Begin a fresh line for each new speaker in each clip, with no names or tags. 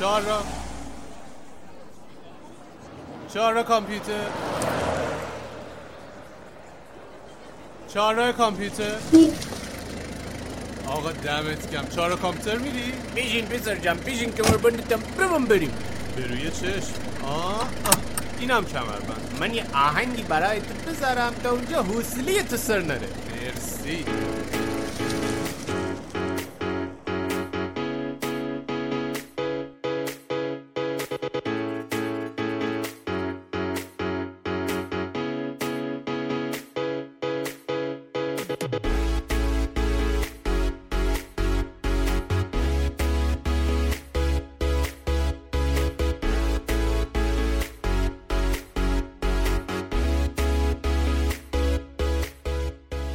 چهار را. چهار را کامپیوتر. چهار را کامپیوتر. آقا دمت کم چهار را کامپیوتر میری؟
بیشین پسر جم بیشین که مربندتم برم بریم
به روی چشم. آه, آه. اینم کمربند.
من یه آهنگی برای تو بذارم تا اونجا حوصله تو سر نره.
مرسی.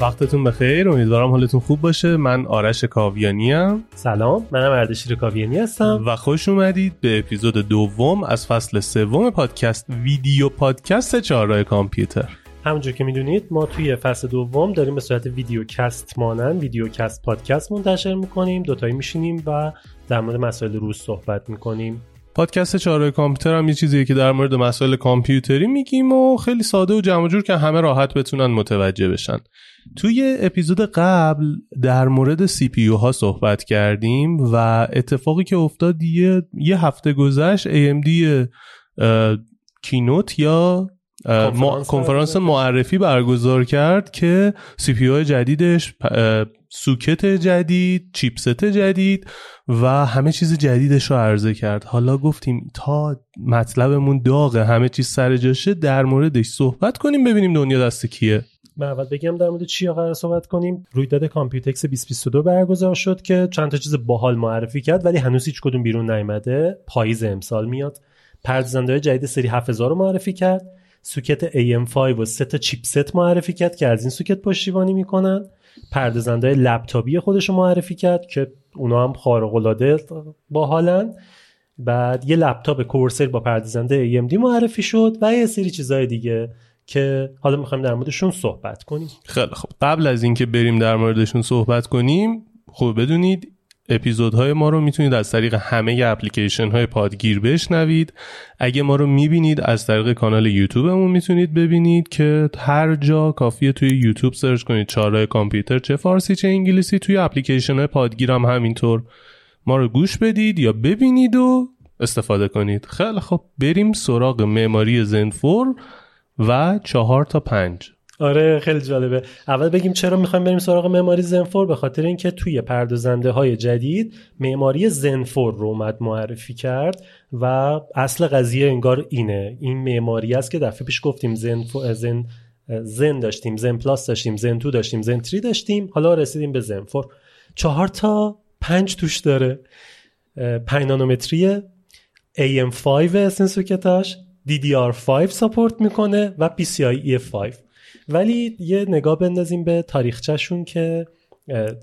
وقتتون بخیر امیدوارم حالتون خوب باشه. من آرش کاویانی ام.
سلام منم اردشیر کاویانی هستم.
و خوش اومدید به اپیزود دوم از فصل سوم پادکست ویدیو پادکست چهارراه کامپیوتر.
همونجور که می‌دونید ما توی فصل دوم داریم به صورت ویدیو کست مانند ویدیو کست پادکست منتشر می‌کنیم. دوتایی میشینیم و در مورد مسائل روز صحبت می‌کنیم.
پادکست چهارراه کامپیوتر هم یه چیزیه که در مورد مسائل کامپیوتری میگیم و خیلی ساده و جمع جور که همه راحت بتونن متوجه بشن. توی اپیزود قبل در مورد CPU ها صحبت کردیم و اتفاقی که افتاد یه, یه هفته گذشت AMD keynote یا کنفرانس معرفی برگزار کرد که CPU های جدیدش سوکت جدید چیپست جدید و همه چیز جدیدش رو عرضه کرد. حالا گفتیم تا مطلبمون داغه همه چیز سر جاشه در موردش صحبت کنیم ببینیم دنیا دست کیه.
من اول بگم در مورد چی قرار صحبت کنیم. رویداد Computex 2022 برگزار شد که چند تا چیز باحال معرفی کرد ولی هنوز هیچ کدوم بیرون نیامده. پاییز امسال میاد. پردازنده جدید سری 7000 رو معرفی کرد. سوکت AM5 و سه تا چیپست معرفی کرد که از این سوکت پشتیبانی می‌کنن. پردازنده لپتاپی خودش رو معرفی کرد که اونا هم خارق العاده باحالن. بعد یه لپتاپ Corsair با پردازنده AMD معرفی شد و یه سری چیزهای دیگه که حالا می‌خوایم در موردشون صحبت کنیم.
خیلی خب قبل از اینکه بریم در موردشون صحبت کنیم خب بدونید اپیزودهای ما رو می‌تونید از طریق همه اپلیکیشن های پادگیر بشنوید. اگه ما رو می‌بینید از طریق کانال یوتیوبمون می‌تونید ببینید که هر جا کافیه توی یوتیوب سرچ کنید چهارراه کامپیوتر چه فارسی چه انگلیسی. توی اپلیکیشن های پادگیر هم همینطور. ما رو گوش بدید یا ببینید و استفاده کنید. خیلی خب بریم سراغ معماری زنفور و چهار تا پنج.
آره خیلی جالبه. اول بگیم چرا می‌خوایم بریم سراغ معماری زنفور؟ به خاطر اینکه توی پردازنده های جدید معماری زنفور رو اومد معرفی کرد و اصل قضیه انگار اینه. این معماری است که دفعه پیش گفتیم زن, زن... زن داشتیم زن پلاس داشتیم زن تو داشتیم زن تری داشتیم حالا رسیدیم به زنفور. چهار تا پنج توش داره. پنج نانومتریه AM5 اسم سوکتاش DDR5 ساپورت می‌کنه و PCIe 5 ولی یه نگاه بندازیم به تاریخچهشون که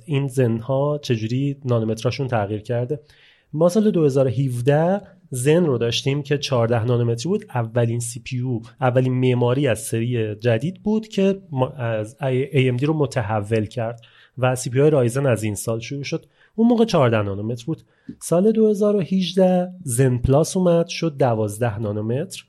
این زنها چجوری نانومتراشون تغییر کرده. ما سال 2017 زن رو داشتیم که 14 نانومتری بود. اولین سی اولین معماری از سری جدید بود که از AMD رو متحول کرد و CPU Ryzen از این سال شروع شد. اون موقع 14 نانومتر بود. سال 2018 Zen Plus اومد شد 12 نانومتر.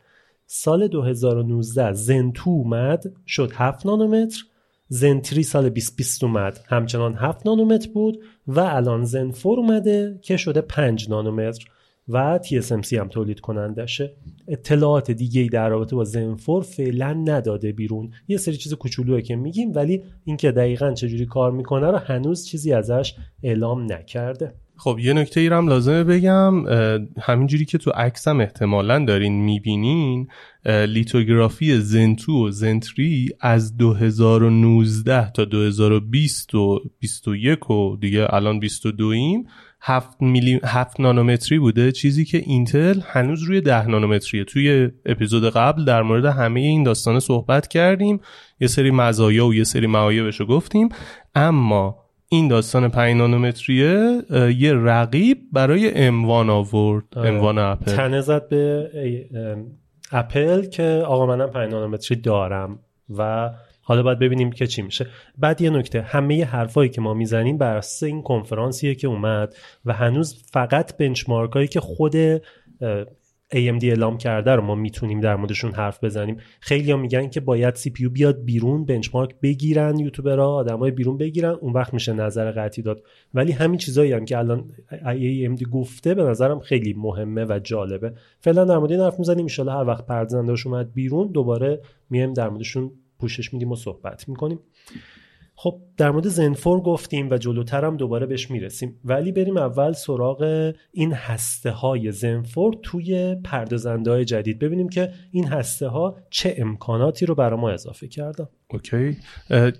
سال 2019 Zen 2 اومد شد 7 نانومتر. Zen 3 سال 2020 اومد همچنان 7 نانومتر بود و الان Zen 4 اومده که شده 5 نانومتر و TSMC هم تولید کنندشه. اطلاعات دیگه ای در رابطه با زن 4 فعلا نداده بیرون. یه سری چیز کوچولوه که میگیم ولی اینکه دقیقا چجوری کار می‌کنه رو هنوز چیزی ازش اعلام نکرده.
خب یه نکته ای هم لازمه بگم همینجوری که تو عکسم احتمالا دارین می‌بینین لیتوگرافی زنتو و زنتری از 2019 تا 2020 و 21 و دیگه الان 22 ایم 7 میلی 7 نانومتری بوده. چیزی که اینتل هنوز روی 10 نانومتریه. توی اپیزود قبل در مورد همه این داستانه صحبت کردیم. یه سری مزایا و یه سری معایبش رو گفتیم. اما این داستان 5 نانومتریه یه رقیب برای اموان آورد. اموان اپل
تنه زد به اپل که آقا منم 5 نانومتری دارم و حالا باید ببینیم که چی میشه. بعد یه نکته همه حرفایی که ما می‌زنیم بر اساس این کنفرانسیه که اومد و هنوز فقط بنچمارک هایی که خود AMD اعلام کرده رو ما می‌تونیم در موردشون حرف بزنیم. خیلی ها میگن که باید سی پیو بیاد بیرون بنچمارک بگیرن یوتیوبرها آدمای بیرون بگیرن اون وقت میشه نظر قطعی داد. ولی همین چیزایی هم که الان AMD گفته به نظرم خیلی مهمه و جالبه. فعلا در مورد این حرف می‌زنیم. ان هر وقت پردازنده‌اش اومد بیرون دوباره میایم در موردشون پوشش میدیم و صحبت می‌کنیم. خب در مورد زنفور گفتیم و جلوتر هم دوباره بهش می‌رسیم. ولی بریم اول سراغ این هسته های زنفور توی پردازنده های جدید. ببینیم که این هسته ها چه امکاناتی رو برای ما اضافه کردن.
اوکی.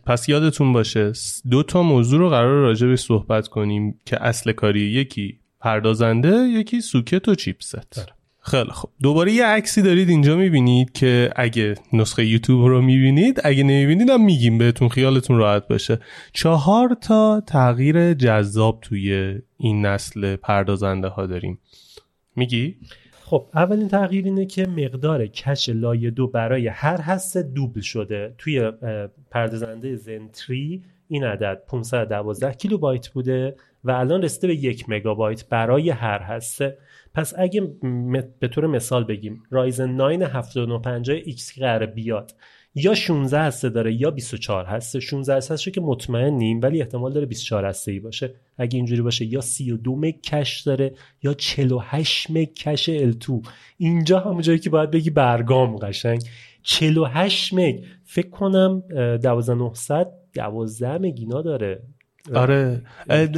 پس یادتون باشه دو تا موضوع رو قرار راجع به صحبت کنیم که اصل کاری یکی پردازنده یکی سوکت و چیپست. داره. خیلی خب دوباره یه عکسی دارید اینجا می‌بینید که اگه نسخه یوتیوب رو می‌بینید اگه نمی‌بینید هم میگیم بهتون خیالتون راحت باشه چهار تا تغییر جذاب توی این نسل پردازنده ها داریم. میگی؟
خب اولین تغییر اینه که مقدار کش لایه دو برای هر هسته دوبل شده. توی پردازنده زنتری این عدد 512 کیلوبایت بوده و الان رسیده به یک مگابایت برای هر هسته پس اگه به طور مثال بگیم رایزن 9 7950 X قرار بیاد یا 16 هسته داره یا 24 هسته. 16 هسته که مطمئن نیم ولی احتمال داره 24 هسته ای باشه. اگه اینجوری باشه یا 32 مگ کش داره یا 48 مگ کش L2 اینجا همون جایی که باید بگی برگام قشنگ. 48 مگ فکر کنم 12900 12 مگینا داره.
آره.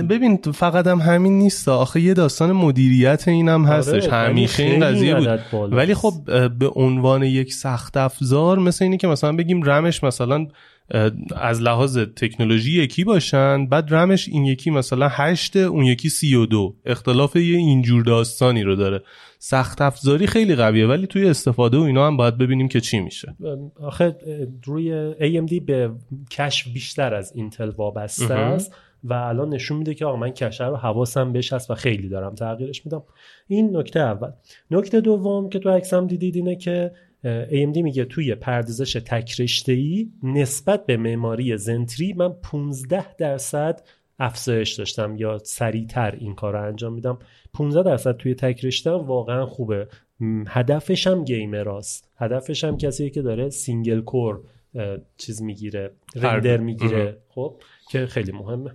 ببین فقط هم همین نیست آخه یه داستان مدیریت اینم آره، هستش. همیشه این قضیه بود. ولی خب به عنوان یک سخت افزار مثل اینی که مثلا بگیم رمش مثلا از لحاظ تکنولوژی یکی باشن بعد رمش این یکی مثلا هشت اون یکی سی و دو. اختلاف یه اینجور داستانی رو داره. سخت افزاری خیلی قویه ولی توی استفاده و اینا هم باید ببینیم که چی میشه.
آخه روی AMD به کشف بیشتر از اینتل وابسته است و الان نشون میده که آقا من کشه رو حواسم بهش هست و خیلی دارم تغییرش میدم. این نکته اول. نکته دوم که تو عکسم دیدید اینه که AMD میگه توی پردازش تک ای نسبت به معماری زنتری من 15 درصد افزایش داشتم یا سریعتر این کار رو انجام میدم. 15 درصد توی تک رشته واقعا خوبه. هدفش هم gamer هاست هدفش هم کسی که داره single core چیز می‌گیره رندر می‌گیره. خب که خیلی مهمه.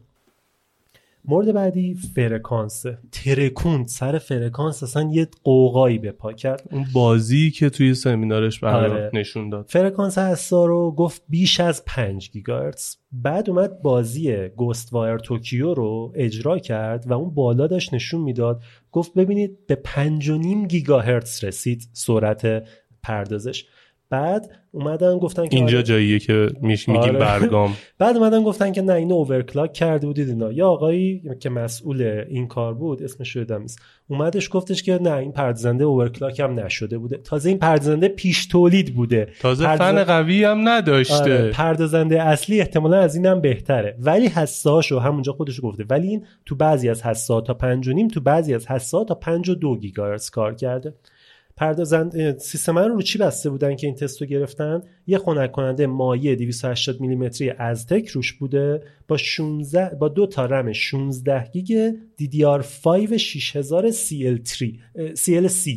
مورد بعدی فرکانس ترکوند سر فرکانس اصلا یه غوغایی به پا کرد.
اون بازی که توی سمینارش برای آره. نشون داد.
فرکانس هستا رو گفت بیش از 5 گیگاهرتز. بعد اومد بازی Ghostwire Tokyo رو اجرا کرد و اون بالا داشت نشون می‌داد. گفت ببینید به 5.5 گیگاهرتز رسید سرعت پردازش. بعد اومدن گفتن که
اینجا آره. جاییه که میش میگیم آره. برگام.
بعد اومدن گفتن که نه اینو اوورکلاک کرده بودید اینا. یا آقایی که مسئول این کار بود اسمش یادم نیست. اومدش گفتش که نه این پردازنده اوورکلاک هم نشده بوده. تازه این پردازنده پیش تولید بوده.
تازه فن قوی هم نداشته. آره.
پردازنده اصلی احتمالا از اینم بهتره. ولی حساسو همونجا خودش گفته. ولی این تو بعضی از حساسات تا 5.5 تو بعضی از حساسات تا 5 و گیگاهرتز کار کرده. پردازند سیستم رو رو چی بسته بودن که این تست رو گرفتن؟ یه خنک کننده مایع 280 میلیمتری Asetek روش بوده با 16 با دو تا رم 16 گیگ DDR5 6000 CL3 CLC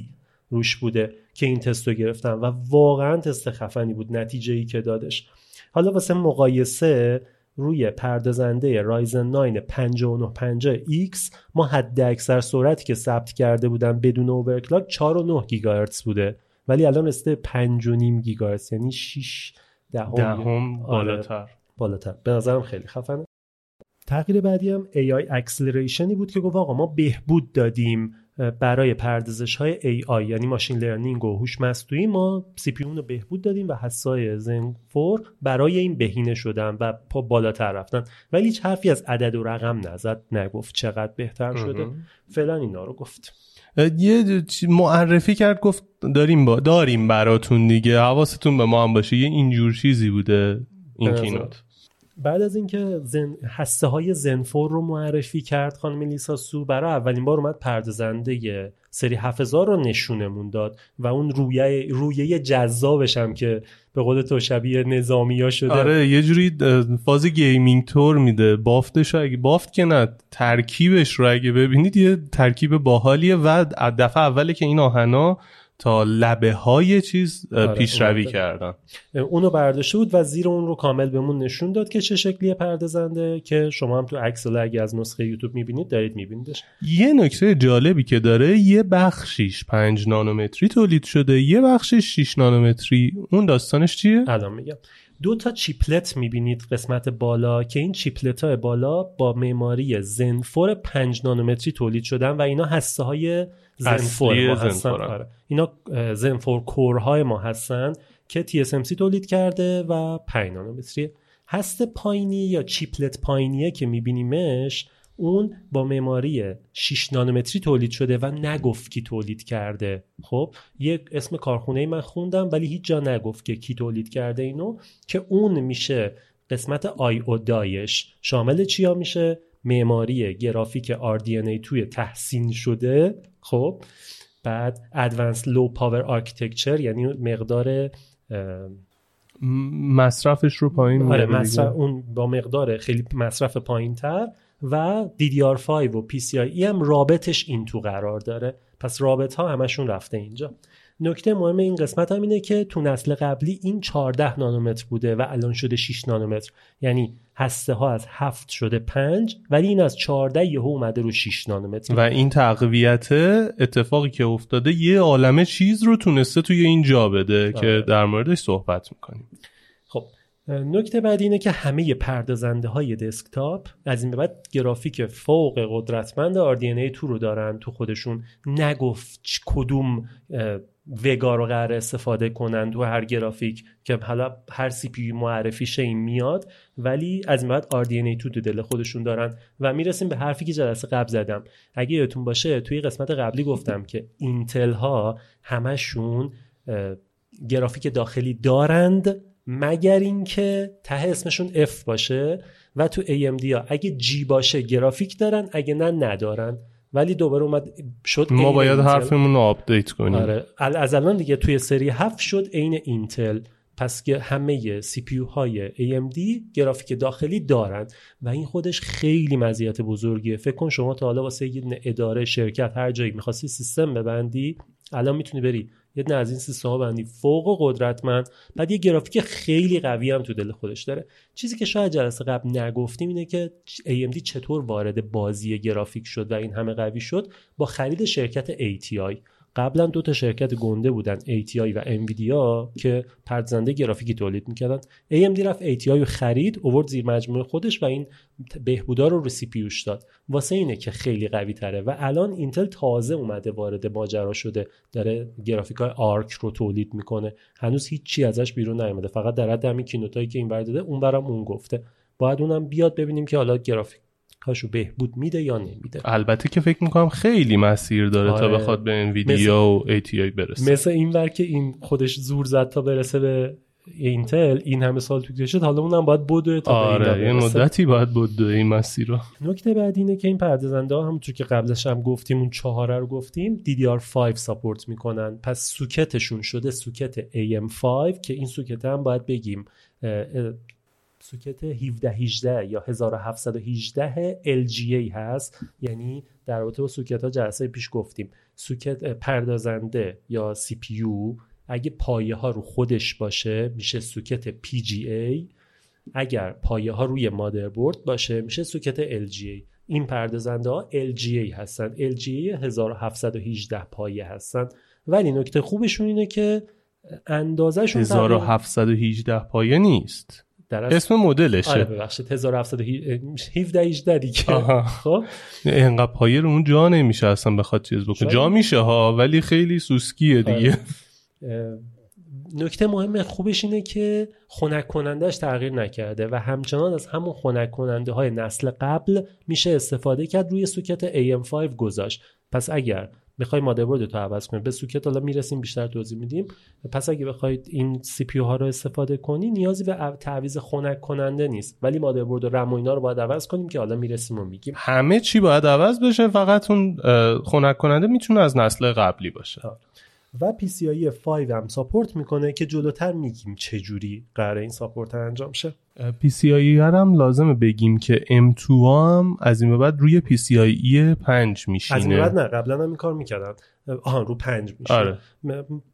روش بوده که این تست رو گرفتن و واقعا تست خفنی بود نتیجه ای که دادش. حالا واسه مقایسه روی پردازنده Ryzen 9 5950X ما حد اکثر سرعتی که ثبت کرده بودن بدون overclock 4.9 گیگاهرتز بوده. ولی الان رسیده 5.5 گیگاهرتز یعنی 6
دهم ده بالاتر آره
بالاتر. به نظرم خیلی خفنه. تغییر بعدی هم AI acceleration ی بود که گفت آقا ما بهبود دادیم. برای پردازش های AI یعنی machine learning و هوش مصنوعی ما CPU رو بهبود دادیم و هسته‌های Zen four برای این بهینه شدن و پا بالاتر رفتن. ولی هیچ حرفی از عدد و رقم نزد نگفت چقدر بهتر شده. فعلا اینا رو گفت.
یه معرفی کرد گفت داریم با داریم براتون دیگه. حواستون به ما هم باشه. یه اینجور چیزی بوده این keynote
بعد از اینکه Zen... هسته های Zen four رو معرفی کرد خانم لیسا سو برای اولین بار اومد پردازنده سری 7000 رو نشونمون داد و اون رویه رویه جذابش هم که به قول تو شبیه نظامی ها شده.
آره یه جوری فاز gaming طور میده. بافتش اگه بافت که نه ترکیبش رو اگه ببینید یه ترکیب باحالیه و دفعه اوله که این آهنا تا لبه های چیز
آره،
پیشروی. کردن
اونو برداشته بود و زیر اون رو کامل بهمون نشون داد که چه شکلیه پردازنده که شما هم تو عکس اگه از نسخه یوتیوب می‌بینید دارید میبینیدش
یه نکته جالبی که داره یه بخشیش 5 نانومتری تولید شده یه بخشش 6 نانومتری اون داستانش چیه؟
الان میگم دو تا چیپلت می‌بینید قسمت بالا که این چیپلت های بالا با معماری زنفور 5 نانومتری تولید شدن و اینا هسته های زنفور ما هستن. آره. اینا زنفور کورهای ما هستن که TSMC تولید کرده و 5 نانومتریه هسته پایینی یا چیپلت پایینیه که میبینیمش اون با معماری 6 نانومتری تولید شده و نگفت کی تولید کرده. خب یک اسم کارخونه من خوندم ولی هیچ جا نگفت که کی تولید کرده اینو که اون میشه قسمت I/O die ش. شامل چیا میشه؟ معماری گرافیک RDNA two ی تحسین شده. خب بعد advanced low power architecture یعنی مقدار
مصرفش رو پایین
آره
میاره دیگه.
مصرف اون با مقدار خیلی مصرف پایین تر و DDR5 و PCIe هم رابطش این تو قرار داره پس رابط ها همشون رفته اینجا نکته مهم این قسمت هم اینه که تو نسل قبلی این 14 نانومتر بوده و الان شده 6 نانومتر. یعنی هسته ها از 7 شده 5 ولی این از 14 یهو اومده رو 6 نانومتر.
و این تقویت اتفاقی که افتاده یه عالمه چیز رو تونسته توی این جا بده
آره.
که در موردش صحبت می‌کنیم.
خب نکته بعدی اینه که همه پردازنده های دسکتاپ از این به بعد گرافیک فوق قدرتمند RDNA 2 رو دارن. تو خودشون نگفت کدوم وگا رو قرار استفاده کنن تو هر گرافیک که حالا هر سی پی معرفی این میاد ولی از این بعد RDNA 2 تو دل خودشون دارن. و می‌رسیم به حرفی که جلسه قبل زدم. اگه یادتون باشه توی قسمت قبلی گفتم که اینتل ها همشون گرافیک داخلی دارند مگر اینکه ته اسمشون F باشه. و تو AMD ها اگه G باشه گرافیک دارن اگه نه ندارن. ولی دوباره اومد شد
ما باید
اینتل.
حرفمون رو update کنیم.
آره. از الان دیگه توی سری 7 شد عین اینتل. پس که همه CPU های AMD گرافیک داخلی دارن و این خودش خیلی مزیت بزرگیه. فکر کن شما تا حالا واسه یه اداره شرکت هر جایی می‌خواستی سیستم ببندی الان می‌تونی بری یه دونه از این سیستم ها ببندی. فوق قدرتمند. بعد یه گرافیک خیلی قوی هم تو دل خودش داره. چیزی که شاید جلسه قبل نگفتیم اینه که AMD چطور وارد بازی گرافیک شد و این همه قوی شد با خرید شرکت ATI قبلا دو تا شرکت گنده بودن ATI و انویدیا که پردازنده گرافیکی تولید می‌کردن. AMD رفت ATI رو خرید اوورد زیر مجموعه خودش و این بهبودا رو رو CPU داد. واسه اینه که خیلی قوی تره. و الان اینتل تازه اومده وارد ماجرا شده. داره گرافیک های آرک رو تولید می‌کنه. هنوز هیچی ازش بیرون نیومده. فقط در حد همین keynote هایی که این ور داده اون ورم اون گفته. باید اونم بیاد ببینیم که حالا گرافیک هاشو بهبود میده یا نمیده
البته که فکر می‌کنم خیلی مسیر داره تا
آره.
بخواد به انویدیا و ATI برسه
مثل این ور که این خودش زور زد تا برسه به اینتل این همه سال طول کشید حالا اونم باید بدوه تا
آره یه
برسه.
مدتی باید بود این مسیر رو
نکته بعد اینه که این پردازنده ها همونطور که قبلش هم گفتیم اون چهاره رو گفتیم DDR5 ساپورت می‌کنن پس سوکتشون شده سوکت AM5 که این سوکت هم باید بگیم سوکت 1718 یا 1718 LGA هست. یعنی در رابطه با سوکت ها جلسه پیش گفتیم. سوکت پردازنده یا CPU اگه پایه ها رو خودش باشه میشه سوکت PGA اگر پایه ها روی مادربرد باشه میشه سوکت LGA این پردازنده ها LGA هستن. LGA 1718 پایه هستن. ولی نکته خوبشون اینه که اندازهشون تقریباً
1718 پایه نیست.
در
اسم مدلشه.
آره ببخشید 1717 18 دیگه.
آها.
خب؟
اینقدر پایه رو اون جا نمیشه اصلا بخواد چیز بکنه. جا میشه ها ولی خیلی سوسکیه دیگه.
اه، نکته مهم خوبش اینه که خنک کنندهش تغییر نکرده و همچنان از همون خنک کننده های نسل قبل میشه استفاده کرد روی سوکت AM5 گذاشت. پس اگر می‌خوای مادربردتو عوض کنی. به سوکت حالا می‌رسیم بیشتر توضیح میدیم. پس اگه بخواید این CPU ها رو استفاده کنی نیازی به تعویض خنک کننده نیست. ولی مادربرد و رم و اینا رو باید عوض کنیم که حالا می‌رسیم و میگیم.
همه چی باید عوض بشه فقط اون خنک کننده می‌تونه از نسل قبلی باشه.
و PCIe 5 هم support می‌کنه که جلوتر میگیم چه جوری قرار این support انجام شه.
PCIe هم لازمه بگیم که M2 هم از این به بعد روی PCIe 5 میشینه.
از این بعد نه قبلا هم این کار می‌کردن. آها رو 5 میشه
آره.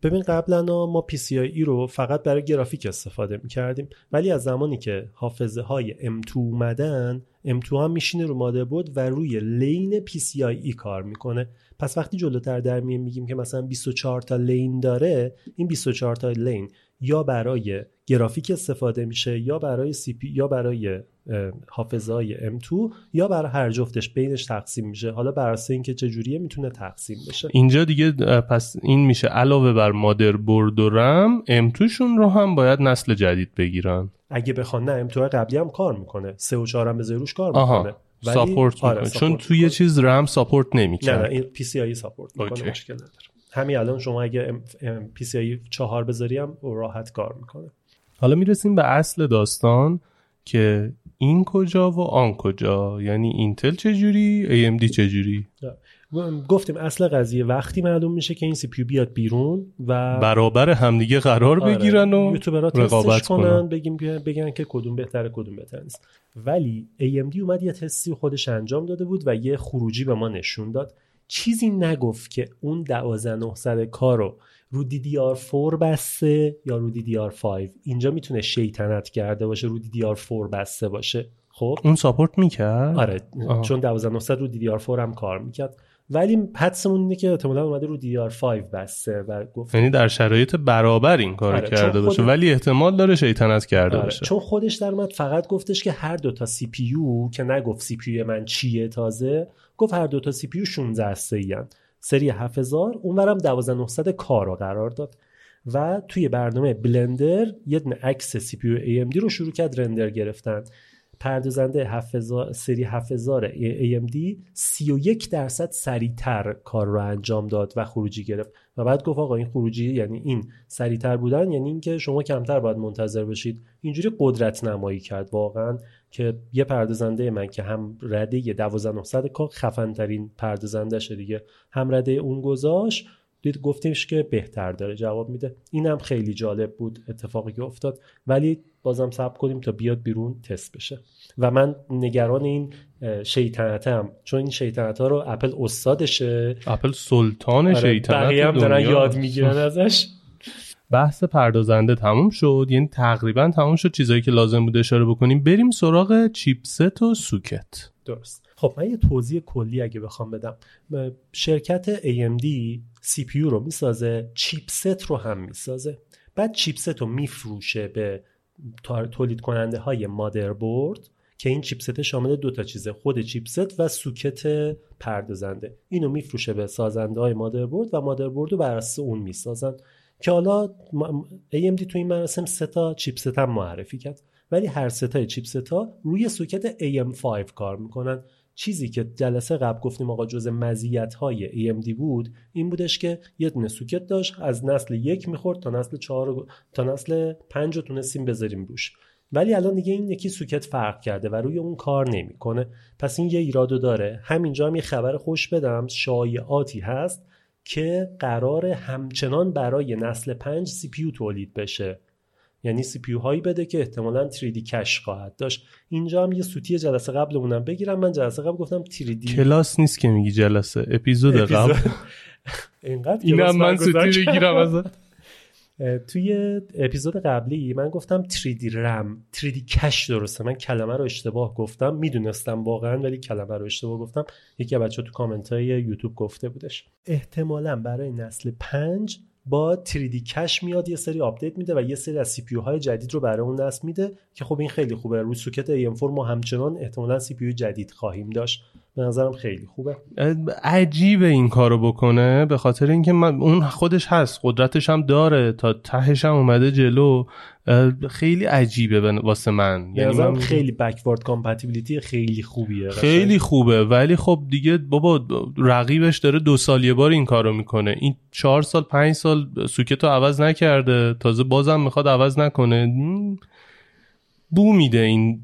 ببین قبلا ما PCIe رو فقط برای گرافیک استفاده می‌کردیم. ولی از زمانی که حافظه های M2 اومدن M2 هم میشینه رو مادربرد و روی لین PCIe کار می‌کنه. پس وقتی جلوتر در میگیم که مثلا 24 تا لین داره این 24 تا لین یا برای گرافیک استفاده میشه یا برای سی پی یا برای حافظه های M2 یا برای هر جفتش بینش تقسیم میشه. حالا بر اساس اینکه چه جوریه می‌تونه تقسیم بشه.
اینجا دیگه پس این میشه علاوه بر مادر برد و رم M2 شون رو هم باید نسل جدید بگیرن.
اگه بخوان نه M2 قبلی هم کار می‌کنه. 3 و 4 هم روش کار
آها.
می‌کنه.
ولی support آره چون توی یه چیز رم support نمی‌کنه
نه نه این PCIe support می‌کنه مشکل نداره. همین الان شما اگه آی 4 بذاری هم راحت کار می‌کنه.
حالا می‌رسیم به اصل داستان که این کجا و آن کجا؟ یعنی اینتل چجوری؟ AMD چجوری؟
گفتیم اصل قضیه وقتی معلوم میشه که این سی پی بیاد بیرون و
برابر همدیگه قرار آره. بگیرن و رقابت کنن.
بگیم بگن که کدوم بهتره کدوم بهتر نیست. ولی AMD اومد یه تستی خودش انجام داده بود و یه خروجی به ما نشون داد. چیزی نگفت که اون 12900 کار رو رو DDR4 بسته یا رو DDR5 اینجا می‌تونه شیطنت کرده باشه رو DDR4 بسته باشه. خب؟
اون support می‌کرد؟
آره آه. چون 12900 رو DDR4 هم کار می‌کرد. ولی حدسمون اینه که احتمالاً اومده رو DDR5 بسته و گفت
یعنی در شرایط برابر این کار آره کرده باشه ولی احتمال داره شیطنت کرده
آره
باشه.
چون خودش در اومد فقط گفتش که هر دو تا CPU که نگفت CPU من چیه تازه گفت هر دو تا CPU 16 هسته سری 7000 اونورم 12900 کارو قرار داد. و توی برنامه بلندر یه دونه عکس CPU AMD رو شروع کرد render گرفتن. پردازنده 7000 سری 7000 AMD 31 درصد سریعتر کار رو انجام داد و خروجی گرفت. و بعد گفت آقا این خروجی یعنی این سریعتر بودن یعنی اینکه شما کمتر باید منتظر بشید. اینجوری قدرت نمایی کرد واقعا که یه پردازنده من که هم رده 12900 کا خفن ترین پردازنده شه دیگه. هم رده اون گذاشت دید گفتیمش که بهتر داره جواب میده. اینم خیلی جالب بود اتفاقی که افتاد. ولی بازم صبر کنیم تا بیاد بیرون تست بشه. و من نگران این شیطنتم. چون این شیطنت ها رو اپل استادشه.
اپل سلطان آره شیطنت
هم دارن یاد می‌گیرن ازش.
بحث پردازنده تموم شد. یعنی تقریبا تموم شد چیزایی که لازم بود اشاره بکنیم. بریم سراغ چیپست و سوکت.
درست. خب من یه توضیح کلی اگه بخوام بدم. شرکت AMD CPU رو می‌سازه چیپست رو هم می‌سازه. بعد چیپست رو میفروشه به تولید کننده های مادربرد که این چیپست شامل دو تا چیزه خود چیپست و سوکت پردازنده. اینو میفروشه به سازنده های مادربرد و مادربرد رو بر اساس اون می‌سازن. که حالا AMD تو این مراسم سه تا چیپست هم معرفی کرد. ولی هر سه تا چیپست ها روی سوکت AM5 کار می‌کنن. چیزی که جلسه قبل گفتیم آقا جز مزیت های AMD بود این بودش که یه دونه سوکت داشت از نسل یک می‌خورد تا نسل چهار تا نسل پنج رو تونستیم بذاریم روش. ولی الان دیگه این یکی سوکت فرق کرده و روی اون کار نمی‌کنه. پس این یه ایرادو داره. همینجا هم یه خبر خوش بدم. شایعاتی هست که قرار همچنان برای نسل 5 سی پیو تولید بشه. یعنی سی پیو هایی بده که احتمالا 3D کش خواهد داشت. اینجا هم یه سوتی جلسه قبلمونم بگیرم. من جلسه قبل گفتم 3D
کلاس نیست که میگی جلسه. اپیزود قبل.
اینقدر
اینم من سوتی بگیرم ازت.
توی اپیزود قبلی من گفتم 3D رم. 3D کش درسته. من کلمه رو اشتباه گفتم. می‌دونستم واقعا ولی کلمه رو اشتباه گفتم. یکی بچه تو کامنت های یوتیوب گفته بودش. احتمالا برای نسل 5 با 3D cache میاد یه سری update میده و یه سری از CPU های جدید رو برای اون نسل میده که خب این خیلی خوبه. روی سوکت AM4 ما همچنان احتمالا CPU جدید خواهیم داشت. به نظرم خیلی خوبه.
عجیبه این کارو بکنه به خاطر اینکه من اون خودش هست قدرتش هم داره تا تهش هم اومده جلو. خیلی عجیبه واسه من.
یعنی من خیلی backward compatibility خیلی خوبیه
خیلی خوبه ولی خب دیگه بابا رقیبش داره دو سال یه بار این کارو می‌کنه. این چهار سال پنج سال سوکتو عوض نکرده. تازه بازم می‌خواد عوض نکنه. بو میده این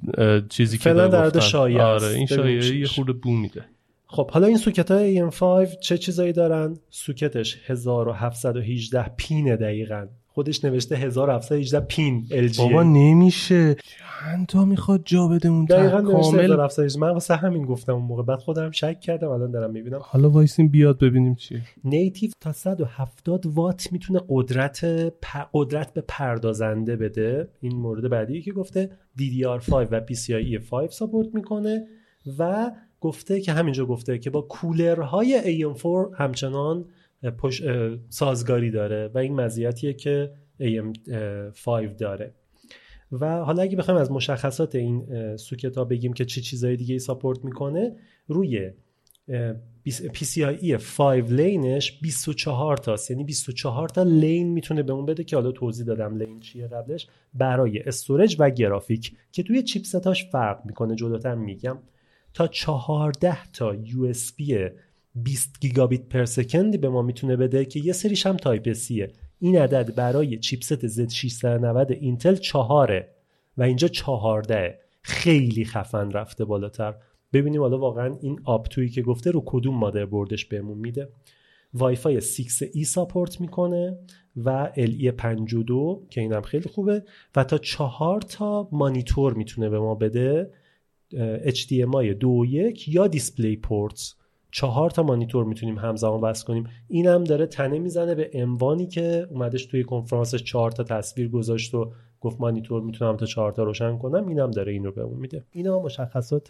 چیزی که
در شایعه
آره این شایعه یه خورده بو میده.
خب حالا این سوکت های AM5 چه چیزایی دارن؟ سوکتش 1718 پینه دقیقا. خودش نوشته 1718 پین LG
بابا نمیشه. چند تا می‌خواد جا بده اون
دقیقا کامل؟ 1718 من واسه همین گفتم اون موقع. بعد خودم شک کردم الان دارم می‌بینم.
حالا وایسیم بیاد ببینیم چیه.
نیتیو تا 170 وات می‌تونه قدرت قدرت به پردازنده بده. این مورد بعدی که گفته DDR5 و PCIe 5 ساپورت می‌کنه و گفته که همینجا گفته که با کولرهای AM4 همچنان پش... سازگاری داره و این مزیتیه که AM5 داره. و حالا اگه بخوایم از مشخصات این سوکت ها بگیم که چه چی چیزهای دیگه ای support می‌کنه روی PCIe 5 lane ش 24 تاست. یعنی 24 تا lane می‌تونه به اون بده که حالا توضیح دادم lane چیه قبلش. برای storage و گرافیک که توی chipset هاش فرق می‌کنه جلوتر میگم. تا 14 تا USB 20 gigabit per second ی به ما می‌تونه بده که یه سریش هم Type-C ه این عدد برای chipset Z690 اینتل چهاره و اینجا چهارده خیلی خفن رفته بالاتر. ببینیم حالا واقعا این up to یی که گفته رو کدوم مادر بردش بهمون میده. وای فای 6E support می‌کنه و LE 52 که اینم خیلی خوبه. و تا چهار تا مانیتور می‌تونه به ما بده. HDMI 2.1 یا DisplayPort س. چهار تا مانیتور می‌تونیم همزمان وصل کنیم. این هم داره تنه می‌زنه به اموانی که اومدش توی کنفرانسش چهار تا تصویر گذاشت و گفت مانیتور می‌تونم تا چهار تا روشن کنم. اینم داره این رو بهمون میده. اینا مشخصات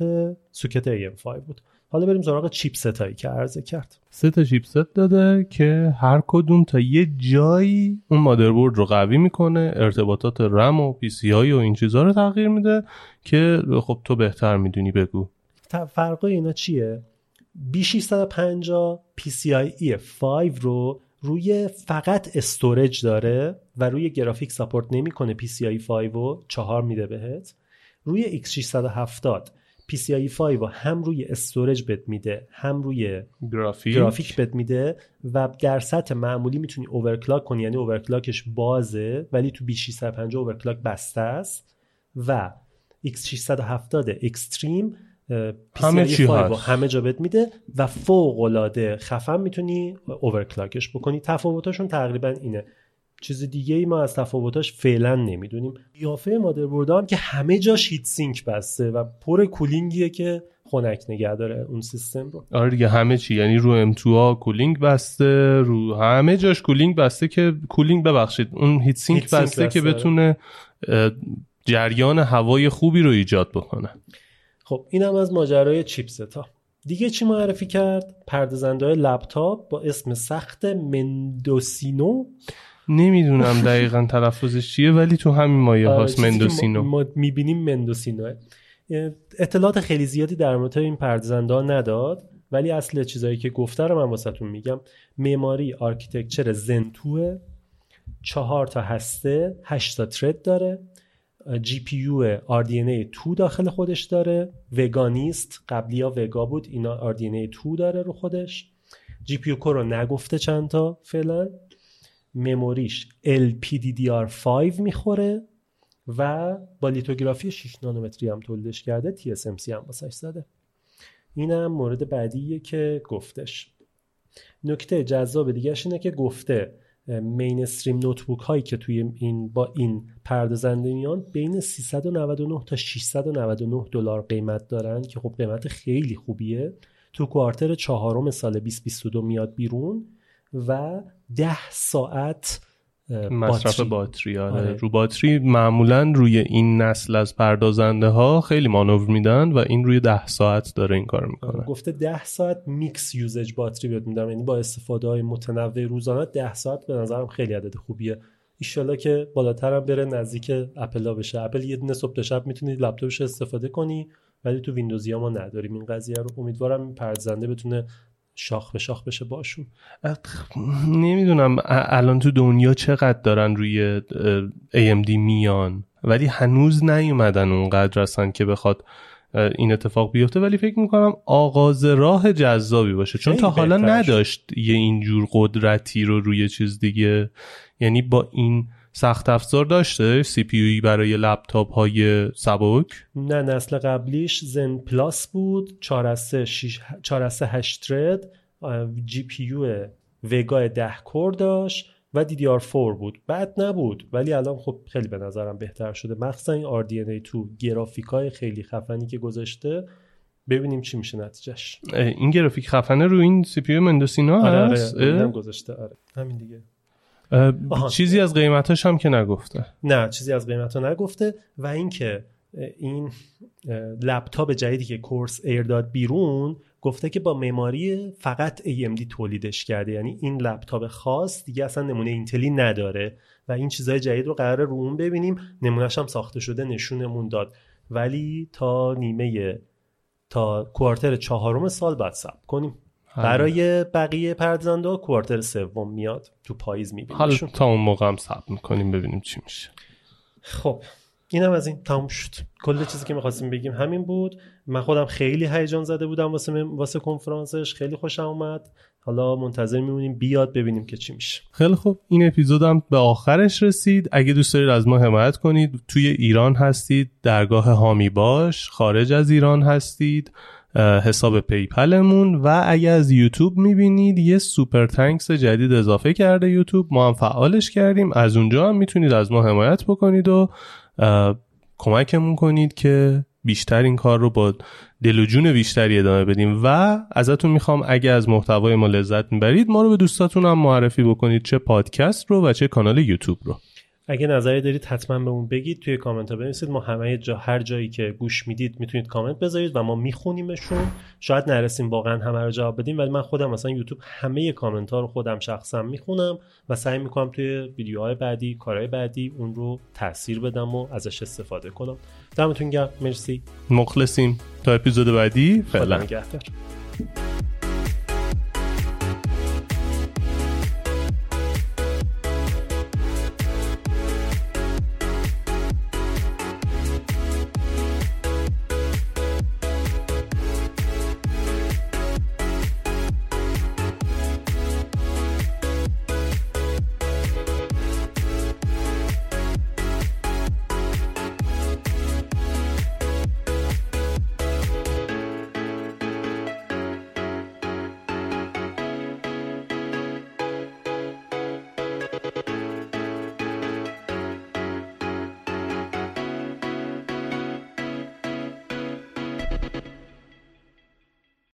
سوکت AM5 بود. حالا بریم سراغ چیپست هایی که عرضه کرد.
سه تا چیپست داده که هر کدوم تا یه جایی اون مادربرد رو قوی می‌کنه ارتباطات رم و پی سی و این چیزها رو تغییر میده که خب تو بهتر می‌دونی بگو.
فرق اینا چیه؟ B650 PCIe 5 رو روی فقط استورج داره و روی گرافیک ساپورت نمی‌کنه PCIe 5 رو 4 میده بهت. روی X670 PCIe 5 رو هم روی استورج بت میده هم روی
گرافیک,
گرافیک بت میده و در سطح معمولی می‌تونی اوورکلاک کنی یعنی اوورکلاکش بازه ولی تو B650 اوورکلاک بسته است. و X670 Extreme
همه چی هست.
همه جا بهت میده و فوق العاده خفن می‌تونی overclock ش بکنی. تفاوتاشون تقریبا اینه. چیز دیگه ای ما از تفاوتاش فعلا نمی‌دونیم. قیافه مادربرد هم که همه جاش heat sink بسته و پر cooling یه که خنک نگه داره اون سیستم رو.
آره دیگه همه چی. یعنی رو ام ها cooling بسته رو همه جاش cooling بسته که cooling ببخشید اون heat sink, بسته, بسته, که بتونه جریان هوای خوبی رو ایجاد بکنه.
خب اینم از ماجرای chipset ها دیگه چی معرفی کرد؟ پردازنده لپتاپ با اسم سخت مندوسینو.
نمی‌دونم دقیقا تلفظش چیه ولی تو همین مایه آره، هاست مندوسینو.
ما می‌بینیم مندوسینو اطلاعات خیلی زیادی در مورد این پردازنده ها نداد ولی اصل چیزایی که گفته رو من واسهتون میگم. معماری architecture Zen 2 ه. چهار تا هسته هشت تا thread داره. GPU RDNA 2 داخل خودش داره. وگا نیست قبلی ها وگا بود اینا RDNA 2 داره رو خودش. GPU رو نگفته چند تا فعلا. memory ش LPDDR5 می‌خوره و با لیتوگرافی 6 نانومتری هم تولیدش کرده. TSMC هم واسش زده. اینم مورد بعدیه که گفتش. نکته جذاب دیگه اینه که گفته مین استریم نوتبوک هایی که توی این با این پردازنده میان بین 399 تا 699 دلار قیمت دارن که خب قیمت خیلی خوبیه. تو کوارتر چهارم سال 2022 میاد بیرون و 10 ساعت
مصرف باتری. آره. آره. رو باتری معمولا روی این نسل از پردازنده ها خیلی مانور میدن و این روی ده ساعت داره این کار می‌کنه.
گفته ده ساعت mixed usage باتری بهت میدم. یعنی با استفاده های متنوع روزانه ده ساعت به نظرم خیلی عدد خوبیه. ایشالا که بالاتر هم بره نزدیک اپلا بشه. اپل یه دونه صبح شب می‌تونی لپتاپش استفاده کنی ولی تو ویندوزیا ما نداریم این قضیه رو. امیدوارم این پردازنده بتونه شاخ به شاخ بشه باشون.
نمی‌دونم الان تو دنیا چقدر دارن روی AMD میان؟ ولی هنوز نیومدن اونقدر هستن که بخواد این اتفاق بیفته. ولی فکر می‌کنم آغاز راه جذابی باشه. چون تا حالا نداشت یه اینجور قدرتی رو روی چیز دیگه. یعنی با این سخت افزار داشته CPU برای لپتاپ های سبک؟
نه نسل قبلیش Zen Plus بود 4 از 8 thread GPU Vega 10 core داشت و DDR4 بود. بد نبود ولی الان خب خیلی به نظرم بهتر شده. مخصوصا این RDNA2 گرافیک های خیلی خفنی که گذاشته. ببینیم چی میشه نتیجهش.
این گرافیک خفنه رو این CPU Mendocino
آره آره گذاشته آره. همین دیگه.
چیزی از قیمتاش هم که نگفته.
نه چیزی از قیمت نگفته و اینکه این لپتاپ جدیدی که Corsair داد بیرون گفته که با معماری فقط AMD تولیدش کرده. یعنی این لپتاپ خاص دیگه اصلا نمونه اینتلی نداره و این چیزهای جدید رو قرار رو اون ببینیم. نمونهش هم ساخته شده نشونمون داد. ولی تا نیمه تا کوارتر چهارم سال بعد صبر کنیم. برای بقیه پردازنده کوارتر سوم میاد. تو پاییز می‌بینیم
حالا تا اون موقع هم صبر می‌کنیم ببینیم چی میشه.
خب اینم از این تموم شد. کل چیزی که می‌خواستیم بگیم همین بود. من خودم خیلی هیجان زده بودم واسه واسه کنفرانسش. خیلی خوشم اومد. حالا منتظر میمونیم. بیاد ببینیم که چی میشه.
خیلی خوب. این اپیزودم به آخرش رسید. اگه دوست دارید از ما حمایت کنید توی ایران هستید. درگاه هامی باش. خارج از ایران هستید. حساب پی‌پلمون و اگه از یوتیوب می‌بینید یه Super Thanks جدید اضافه کرده یوتیوب. ما هم فعالش کردیم. از اونجا هم می‌تونید از ما حمایت بکنید و کمکمون کنید که بیشتر این کار رو با دل و جون بیشتری ادامه بدیم. و ازتون می‌خوام اگه از محتوای ما لذت می‌برید ما رو به دوستاتون هم معرفی بکنید چه پادکست رو و چه کانال یوتیوب رو.
اگه نظری دارید حتما بهمون بگید. توی کامنت ها بنویسید. ما همه جا هر جایی که گوش می‌دید می‌تونید کامنت بذارید و ما میخونیمشون. شاید نرسیم واقعا همه رو جواب بدیم ولی من خودم مثلا یوتیوب همه کامنت ها رو خودم شخصا می‌خونم و سعی می‌کنم توی ویدیوهای بعدی کارهای بعدی اون رو تاثیر بدم و ازش استفاده کنم. دمتون گرم. مرسی.
مخلصیم. تا اپیزود بعدی. فعلا.